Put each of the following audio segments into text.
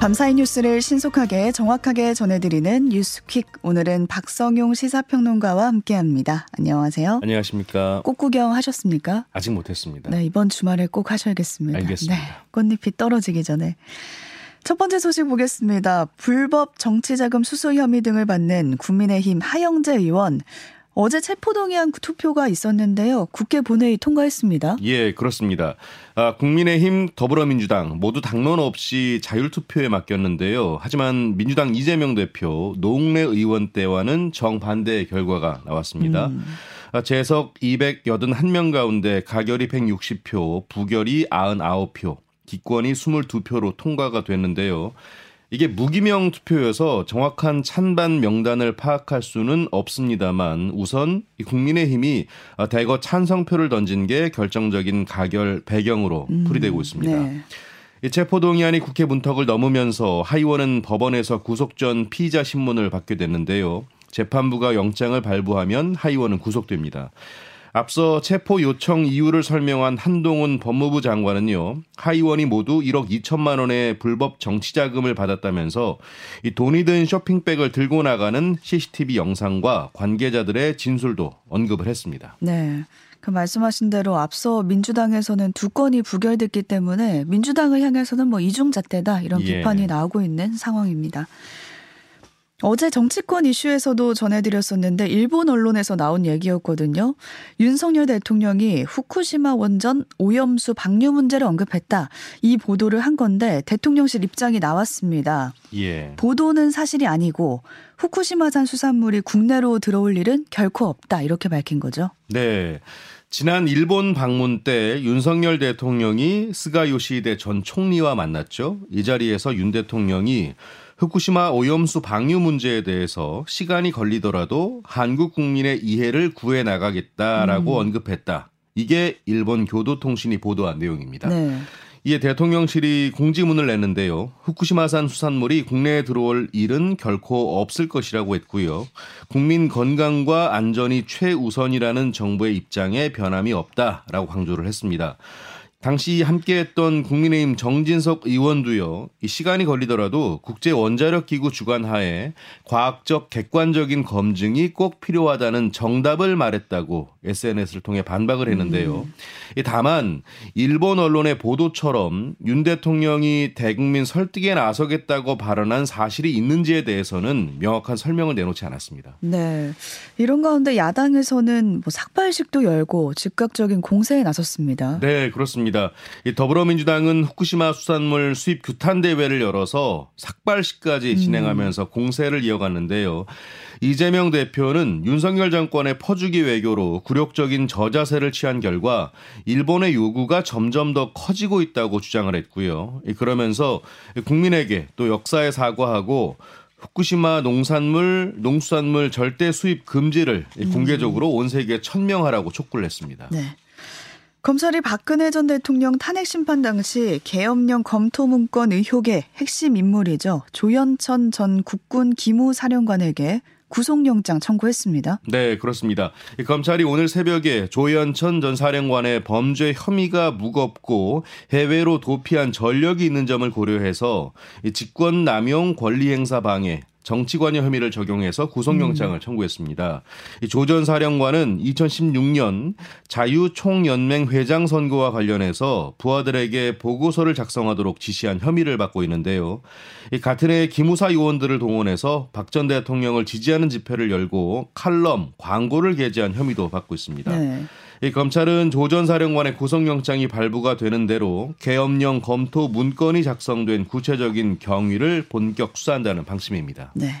밤사이 뉴스를 신속하게 정확하게 전해드리는 뉴스퀵. 오늘은 박성용 시사평론가와 함께합니다. 안녕하세요. 안녕하십니까. 꽃 구경 하셨습니까? 아직 못했습니다. 네, 이번 주말에 꼭 하셔야겠습니다. 알겠습니다. 네, 꽃잎이 떨어지기 전에. 첫 번째 소식 보겠습니다. 불법 정치자금 수수 혐의 등을 받는 국민의힘 하영재 의원 어제 체포동의안 투표가 있었는데요. 국회 본회의 통과했습니다. 예, 그렇습니다. 아, 국민의힘, 더불어민주당 모두 당론 없이 자율투표에 맡겼는데요. 하지만 민주당 이재명 대표, 노웅래 의원 때와는 정반대의 결과가 나왔습니다. 음. 아, 재석 281명 가운데 가결이 160표, 부결이 99표, 기권이 22표로 통과가 됐는데요. 이게 무기명 투표여서 정확한 찬반 명단을 파악할 수는 없습니다만 우선 국민의힘이 대거 찬성표를 던진 게 결정적인 가결 배경으로 음, 풀이되고 있습니다. 네. 이 체포동의안이 국회 문턱을 넘으면서 하이원은 법원에서 구속 전 피의자 신문을 받게 됐는데요. 재판부가 영장을 발부하면 하이원은 구속됩니다. 앞서 체포 요청 이유를 설명한 한동훈 법무부 장관은요. 하의원이 모두 1억 2천만 원의 불법 정치 자금을 받았다면서 이 돈이 든 쇼핑백을 들고 나가는 CCTV 영상과 관계자들의 진술도 언급을 했습니다. 네. 그 말씀하신 대로 앞서 민주당에서는 두 건이 부결됐기 때문에 민주당을 향해서는 뭐 이중잣대다 이런 예. 비판이 나오고 있는 상황입니다. 어제 정치권 이슈에서도 전해드렸었는데 일본 언론에서 나온 얘기였거든요. 윤석열 대통령이 후쿠시마 원전 오염수 방류 문제를 언급했다. 이 보도를 한 건데 대통령실 입장이 나왔습니다. 예. 보도는 사실이 아니고 후쿠시마산 수산물이 국내로 들어올 일은 결코 없다. 이렇게 밝힌 거죠. 네. 지난 일본 방문 때 윤석열 대통령이 스가 요시히데 전 총리와 만났죠. 이 자리에서 윤 대통령이 후쿠시마 오염수 방류 문제에 대해서 시간이 걸리더라도 한국 국민의 이해를 구해 나가겠다라고 음. 언급했다. 이게 일본 교도통신이 보도한 내용입니다. 네. 이에 대통령실이 공지문을 냈는데요. 후쿠시마산 수산물이 국내에 들어올 일은 결코 없을 것이라고 했고요. 국민 건강과 안전이 최우선이라는 정부의 입장에 변함이 없다라고 강조를 했습니다. 당시 함께했던 국민의힘 정진석 의원도요. 이 시간이 걸리더라도 국제 원자력 기구 주관 하에 과학적 객관적인 검증이 꼭 필요하다는 정답을 말했다고 SNS를 통해 반박을 했는데요. 음. 다만 일본 언론의 보도처럼 윤 대통령이 대국민 설득에 나서겠다고 발언한 사실이 있는지에 대해서는 명확한 설명을 내놓지 않았습니다. 네. 이런 가운데 야당에서는 뭐 삭발식도 열고 즉각적인 공세에 나섰습니다. 네, 그렇습니다. 더불어민주당은 후쿠시마 수산물 수입 규탄 대회를 열어서 삭발식까지 음. 진행하면서 음. 공세를 이어갔는데요. 이재명 대표는 윤석열 정권의 퍼주기 외교로 굴욕적인 저자세를 취한 결과 일본의 요구가 점점 더 커지고 있다고 주장을 했고요. 그러면서 국민에게 또 역사에 사과하고 후쿠시마 농산물, 농수산물 절대 수입 금지를 음. 공개적으로 온 세계에 천명하라고 촉구를 했습니다. 네. 검찰이 박근혜 전 대통령 탄핵 심판 당시 계엄령 검토 문건 의혹의 핵심 인물이죠. 조현천 전 국군 기무사령관에게 구속영장 청구했습니다. 네, 그렇습니다. 검찰이 오늘 새벽에 조현천 전 사령관의 범죄 혐의가 무겁고 해외로 도피한 전력이 있는 점을 고려해서 직권 남용 권리 행사 방해 정치관여 혐의를 적용해서 구속영장을 음. 청구했습니다. 조 전 사령관은 2016년 자유총연맹 회장 선거와 관련해서 부하들에게 보고서를 작성하도록 지시한 혐의를 받고 있는데요. 같은 해 기무사 요원들을 동원해서 박 전 대통령을 지지하는 집회를 열고 칼럼, 광고를 게재한 혐의도 받고 있습니다. 네. 이 검찰은 조 전 사령관의 구속영장이 발부가 되는 대로 계엄령 검토 문건이 작성된 구체적인 경위를 본격 수사한다는 방침입니다. 네.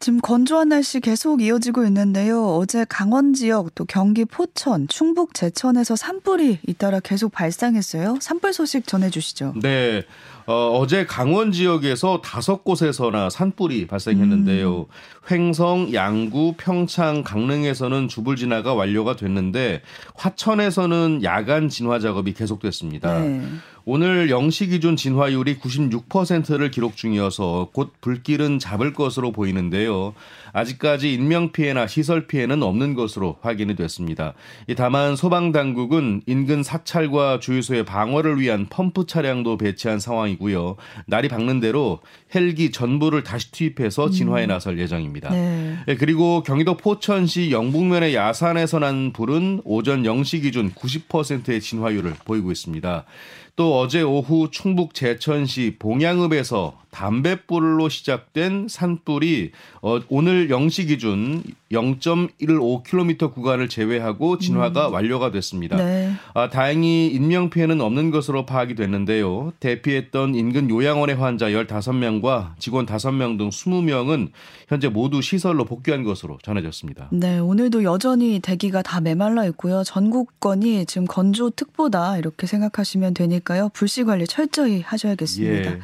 지금 건조한 날씨 계속 이어지고 있는데요. 어제 강원 지역 또 경기 포천, 충북 제천에서 산불이 잇따라 계속 발생했어요. 산불 소식 전해 주시죠. 네. 어, 어제 강원 지역에서 다섯 곳에서나 산불이 발생했는데요. 음. 횡성, 양구, 평창, 강릉에서는 주불 진화가 완료가 됐는데 화천에서는 야간 진화 작업이 계속됐습니다. 네. 오늘 0시 기준 진화율이 96%를 기록 중이어서 곧 불길은 잡을 것으로 보이는데요. 아직까지 인명 피해나 시설 피해는 없는 것으로 확인이 됐습니다. 다만 소방 당국은 인근 사찰과 주유소의 방어를 위한 펌프 차량도 배치한 상황이고요. 날이 밝는 대로 헬기 전부를 다시 투입해서 진화에 음. 나설 예정입니다. 네. 예, 그리고 경기도 포천시 영북면의 야산에서 난 불은 오전 0시 기준 90%의 진화율을 보이고 있습니다. 또 어제 오후 충북 제천시 봉양읍에서 담뱃불로 시작된 산불이 어, 오늘 0시 기준 0.15km 구간을 제외하고 진화가 음. 완료가 됐습니다. 네. 아, 다행히 인명 피해는 없는 것으로 파악이 됐는데요. 대피했던 인근 요양원의 환자 15명과 직원 5명 등 20명은 현재 모두 시설로 복귀한 것으로 전해졌습니다. 네, 오늘도 여전히 대기가 다 메말라 있고요. 전국권이 지금 건조 특보다 이렇게 생각하시면 되니까 요. 불씨 관리 철저히 하셔야겠습니다. 예.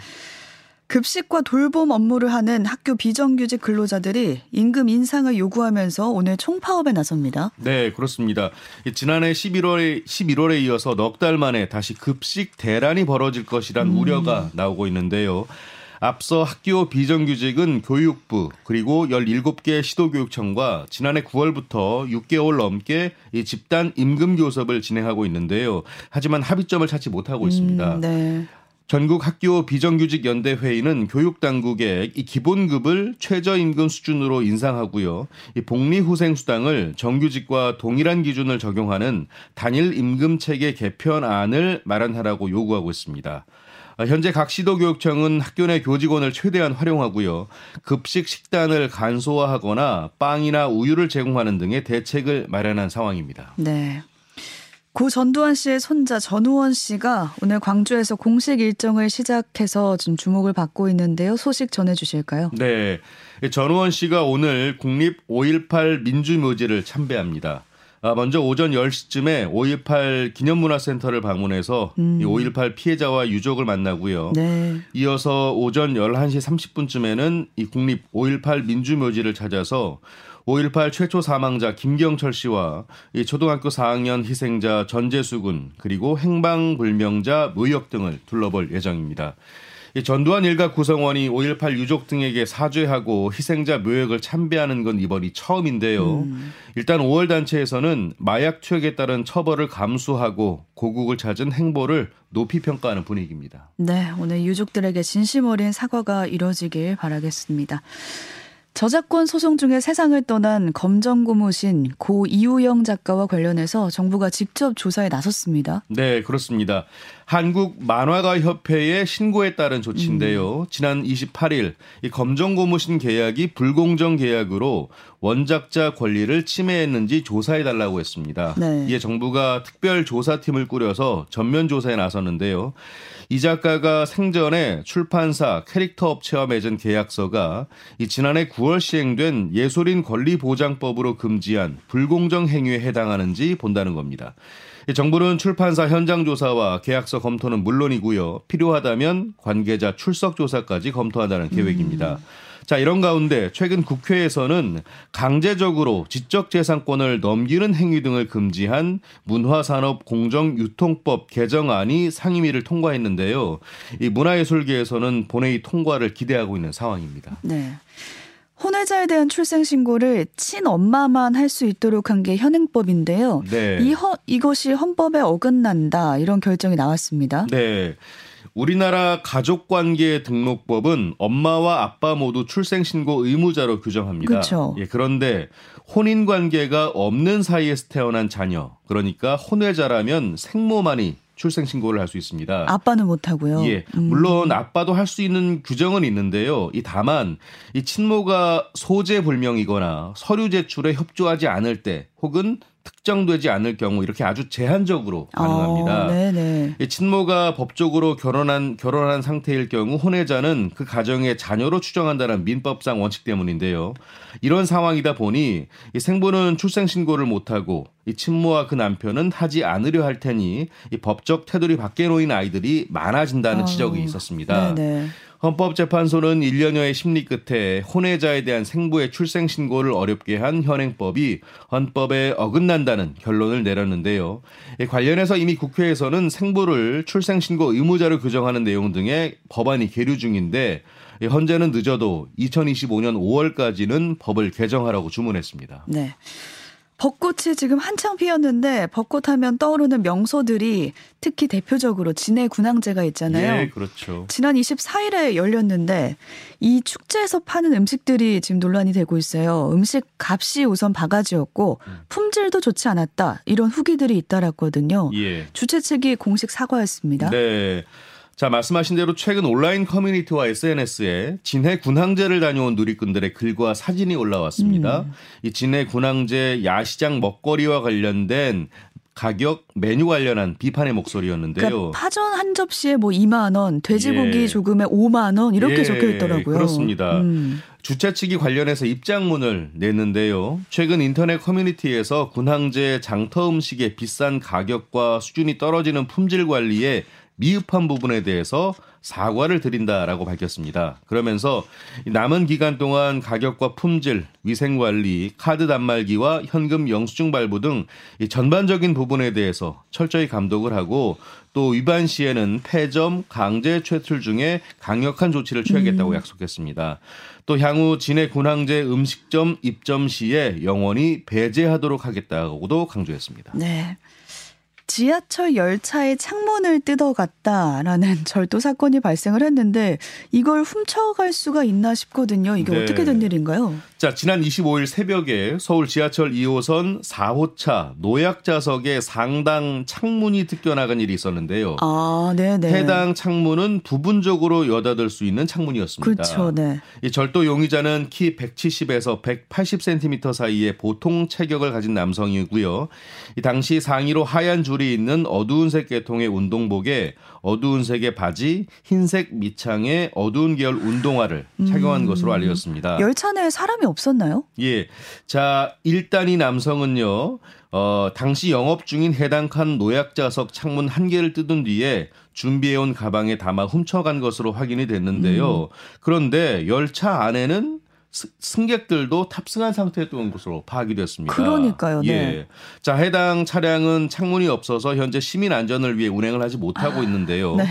급식과 돌봄 업무를 하는 학교 비정규직 근로자들이 임금 인상을 요구하면서 오늘 총파업에 나섭니다. 네, 그렇습니다. 지난해 11월에 11월에 이어서 넉 달 만에 다시 급식 대란이 벌어질 것이란 음. 우려가 나오고 있는데요. 앞서 학교 비정규직은 교육부 그리고 17개 시도교육청과 지난해 9월부터 6개월 넘게 이 집단 임금 교섭을 진행하고 있는데요. 하지만 합의점을 찾지 못하고 있습니다. 음, 네. 전국 학교 비정규직 연대 회의는 교육 당국에 이 기본급을 최저임금 수준으로 인상하고요. 이 복리후생 수당을 정규직과 동일한 기준을 적용하는 단일 임금 체계 개편안을 마련하라고 요구하고 있습니다. 현재 각 시도교육청은 학교 내 교직원을 최대한 활용하고요. 급식 식단을 간소화하거나 빵이나 우유를 제공하는 등의 대책을 마련한 상황입니다. 네. 고 전두환 씨의 손자 전우원 씨가 오늘 광주에서 공식 일정을 시작해서 좀 주목을 받고 있는데요. 소식 전해 주실까요? 네. 전우원 씨가 오늘 국립 5.18 민주묘지를 참배합니다. 아, 먼저 오전 10시쯤에 5.18 기념문화센터를 방문해서 음. 5.18 피해자와 유족을 만나고요. 네. 이어서 오전 11시 30분쯤에는 이 국립 5.18 민주묘지를 찾아서 5.18 최초 사망자 김경철 씨와 이 초등학교 4학년 희생자 전재수 군 그리고 행방불명자 무역 등을 둘러볼 예정입니다. 이 전두환 일가 구성원이 5.18 유족 등에게 사죄하고 희생자 묘역을 참배하는 건 이번이 처음인데요. 음. 일단 5월 단체에서는 마약 투약에 따른 처벌을 감수하고 고국을 찾은 행보를 높이 평가하는 분위기입니다. 네, 오늘 유족들에게 진심 어린 사과가 이뤄지길 바라겠습니다. 저작권 소송 중에 세상을 떠난 검정 고무신 고 이우영 작가와 관련해서 정부가 직접 조사에 나섰습니다. 네, 그렇습니다. 한국 만화가 협회의 신고에 따른 조치인데요. 음. 지난 28일 이 검정 고무신 계약이 불공정 계약으로 원작자 권리를 침해했는지 조사해 달라고 했습니다. 네. 이에 정부가 특별 조사팀을 꾸려서 전면 조사에 나섰는데요. 이 작가가 생전에 출판사 캐릭터 업체와 맺은 계약서가 이 지난해 9월 시행된 예술인 권리 보장법으로 금지한 불공정 행위에 해당하는지 본다는 겁니다. 정부는 출판사 현장 조사와 계약서 검토는 물론이고요. 필요하다면 관계자 출석 조사까지 검토한다는 계획입니다. 음. 자, 이런 가운데 최근 국회에서는 강제적으로 지적재산권을 넘기는 행위 등을 금지한 문화산업 공정유통법 개정안이 상임위를 통과했는데요. 이 문화예술계에서는 본회의 통과를 기대하고 있는 상황입니다. 네. 혼외자에 대한 출생 신고를 친엄마만 할 수 있도록 한 게 현행법인데요. 네. 이 허, 이것이 헌법에 어긋난다 이런 결정이 나왔습니다. 네. 우리나라 가족관계 등록법은 엄마와 아빠 모두 출생신고 의무자로 규정합니다. 그렇죠. 예, 그런데 혼인 관계가 없는 사이에서 태어난 자녀, 그러니까 혼외자라면 생모만이 출생 신고를 할 수 있습니다. 아빠는 못 하고요. 예. 음. 물론 아빠도 할 수 있는 규정은 있는데요. 이 다만 이 친모가 소재 불명이거나 서류 제출에 협조하지 않을 때 혹은 특정되지 않을 경우 이렇게 아주 제한적으로 가능합니다. 어, 네네. 친모가 법적으로 결혼한 결혼한 상태일 경우 혼외자는 그 가정의 자녀로 추정한다는 민법상 원칙 때문인데요. 이런 상황이다 보니 이 생부는 출생 신고를 못 하고 이 친모와 그 남편은 하지 않으려 할 테니 이 법적 테두리 밖에 놓인 아이들이 많아진다는 어, 지적이 있었습니다. 네네. 헌법재판소는 1년여의 심리 끝에 혼외자에 대한 생부의 출생 신고를 어렵게 한 현행법이 헌법에 어긋난다는 결론을 내렸는데요. 관련해서 이미 국회에서는 생부를 출생 신고 의무자로 규정하는 내용 등의 법안이 계류 중인데 현재는 늦어도 2025년 5월까지는 법을 개정하라고 주문했습니다. 네. 벚꽃이 지금 한창 피었는데 벚꽃 하면 떠오르는 명소들이 특히 대표적으로 진해 군항제가 있잖아요. 예, 그렇죠. 지난 24일에 열렸는데 이 축제에서 파는 음식들이 지금 논란이 되고 있어요. 음식 값이 우선 바가지였고 음. 품질도 좋지 않았다. 이런 후기들이 잇따랐거든요. 예. 주최 측이 공식 사과했습니다. 네. 자, 말씀하신 대로 최근 온라인 커뮤니티와 SNS에 진해 군항제를 다녀온 누리꾼들의 글과 사진이 올라왔습니다. 음. 이 진해 군항제 야시장 먹거리와 관련된 가격 메뉴 관련한 비판의 목소리였는데요. 그러니까 파전 한 접시에 뭐 2만 원, 돼지고기 예. 조금에 5만 원 이렇게 예. 적혀 있더라고요. 그렇습니다. 음. 주최 측이 관련해서 입장문을 냈는데요. 최근 인터넷 커뮤니티에서 군항제 장터 음식의 비싼 가격과 수준이 떨어지는 품질 관리에 미흡한 부분에 대해서 사과를 드린다라고 밝혔습니다. 그러면서 남은 기간 동안 가격과 품질, 위생 관리, 카드 단말기와 현금 영수증 발부 등 전반적인 부분에 대해서 철저히 감독을 하고 또 위반 시에는 폐점, 강제 퇴출 중에 강력한 조치를 취하겠다고 음. 약속했습니다. 또 향후 진해 군항제 음식점 입점 시에 영원히 배제하도록 하겠다고도 강조했습니다. 네. 지하철 열차의 창문을 뜯어갔다라는 절도 사건이 발생을 했는데 이걸 훔쳐갈 수가 있나 싶거든요. 이게 네. 어떻게 된 일인가요? 자, 지난 25일 새벽에 서울 지하철 2호선 4호차 노약자석에 상당 창문이 뜯겨나간 일이 있었는데요. 아, 네, 네. 해당 창문은 부분적으로 여닫을 수 있는 창문이었습니다. 그렇죠. 네. 이 절도 용의자는 키 170에서 180cm 사이의 보통 체격을 가진 남성이고요. 이 당시 상의로 하얀 줄 있는 어두운 색 계통의 운동복에 어두운 색의 바지, 흰색 밑창에 어두운 계열 운동화를 착용한 음. 것으로 알려졌습니다. 열차 내에 사람이 없었나요? 예. 자, 일단 이 남성은요. 어, 당시 영업 중인 해당 칸 노약자석 창문 한 개를 뜯은 뒤에 준비해온 가방에 담아 훔쳐간 것으로 확인이 됐는데요. 음. 그런데 열차 안에는 승객들도 탑승한 상태였던 것으로 파악이 됐습니다. 그러니까요. 네. 예. 자, 해당 차량은 창문이 없어서 현재 시민 안전을 위해 운행을 하지 못하고 아, 있는데요. 네.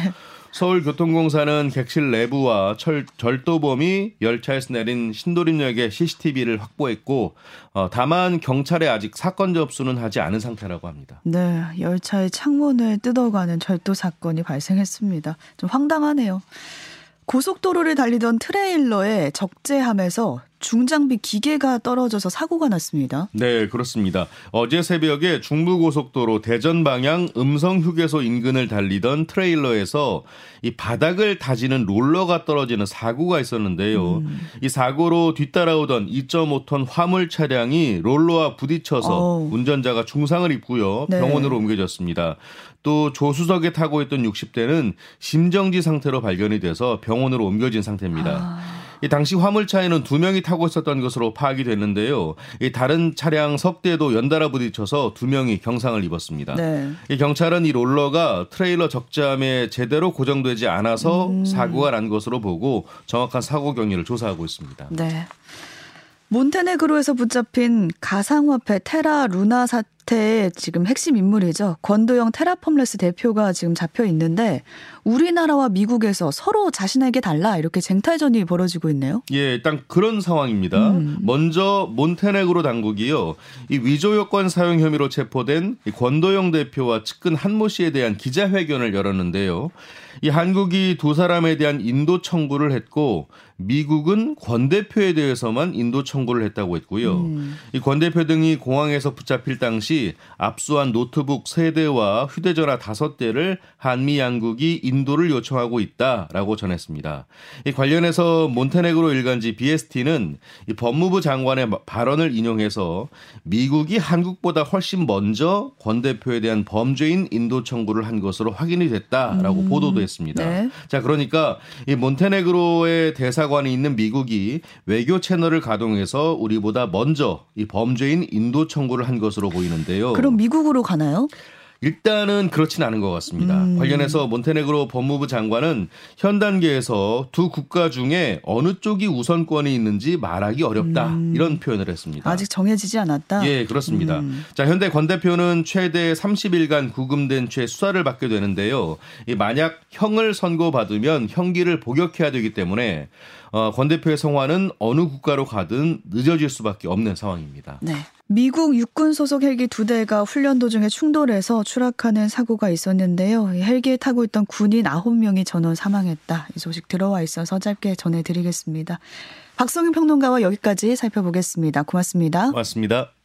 서울교통공사는 객실 내부와 철, 절도범이 열차에서 내린 신도림역의 CCTV를 확보했고 어, 다만 경찰에 아직 사건 접수는 하지 않은 상태라고 합니다. 네, 열차의 창문을 뜯어가는 절도 사건이 발생했습니다. 좀 황당하네요. 고속도로를 달리던 트레일러에 적재함에서 중장비 기계가 떨어져서 사고가 났습니다. 네, 그렇습니다. 어제 새벽에 중부고속도로 대전 방향 음성 휴게소 인근을 달리던 트레일러에서 이 바닥을 다지는 롤러가 떨어지는 사고가 있었는데요. 음. 이 사고로 뒤따라오던 2.5톤 화물 차량이 롤러와 부딪혀서 어우. 운전자가 중상을 입고요. 네. 병원으로 옮겨졌습니다. 또 조수석에 타고 있던 60대는 심정지 상태로 발견이 돼서 병원으로 옮겨진 상태입니다. 아. 이 당시 화물차에는 두 명이 타고 있었던 것으로 파악이 됐는데요. 이 다른 차량 석 대도 연달아 부딪혀서 두 명이 경상을 입었습니다. 네. 이 경찰은 이 롤러가 트레일러 적재함에 제대로 고정되지 않아서 음. 사고가 난 것으로 보고 정확한 사고 경위를 조사하고 있습니다. 네. 몬테네그로에서 붙잡힌 가상화폐 테라 루나 사태의 지금 핵심 인물이죠. 권도형 테라폼랩스 대표가 지금 잡혀 있는데 우리나라와 미국에서 서로 자신에게 달라 이렇게 쟁탈전이 벌어지고 있네요. 예, 일단 그런 상황입니다. 음. 먼저 몬테네그로 당국이요. 이 위조 여권 사용 혐의로 체포된 권도영 대표와 측근 한모 씨에 대한 기자회견을 열었는데요. 이 한국이 두 사람에 대한 인도 청구를 했고 미국은 권 대표에 대해서만 인도 청구를 했다고 했고요. 음. 이권 대표 등이 공항에서 붙잡힐 당시 압수한 노트북 세 대와 휴대전화 다섯 대를 한미 양국이 인도를 요청하고 있다라고 전했습니다. 이 관련해서 몬테네그로 일간지 비예스티는 이 법무부 장관의 발언을 인용해서 미국이 한국보다 훨씬 먼저 권 대표에 대한 범죄인 인도 청구를 한 것으로 확인이 됐다라고 음. 보도도 했습니다. 네. 자, 그러니까 이 몬테네그로의 대사 대사관이 있는 미국이 외교 채널을 가동해서 우리보다 먼저 이 범죄인 인도 청구를 한 것으로 보이는데요. 그럼 미국으로 가나요? 일단은 그렇진 않은 것 같습니다. 음. 관련해서 몬테네그로 법무부 장관은 현 단계에서 두 국가 중에 어느 쪽이 우선권이 있는지 말하기 어렵다 음. 이런 표현을 했습니다. 아직 정해지지 않았다. 예, 그렇습니다. 음. 자, 현대 권 대표는 최대 30일간 구금된 채 수사를 받게 되는데요. 만약 형을 선고받으면 형기를 복역해야 되기 때문에 어, 권 대표의 성화는 어느 국가로 가든 늦어질 수밖에 없는 상황입니다. 네. 미국 육군 소속 헬기 두 대가 훈련 도중에 충돌해서 추락하는 사고가 있었는데요. 헬기에 타고 있던 군인 9명이 전원 사망했다. 이 소식 들어와 있어서 짧게 전해드리겠습니다. 박성윤 평론가와 여기까지 살펴보겠습니다. 고맙습니다. 고맙습니다.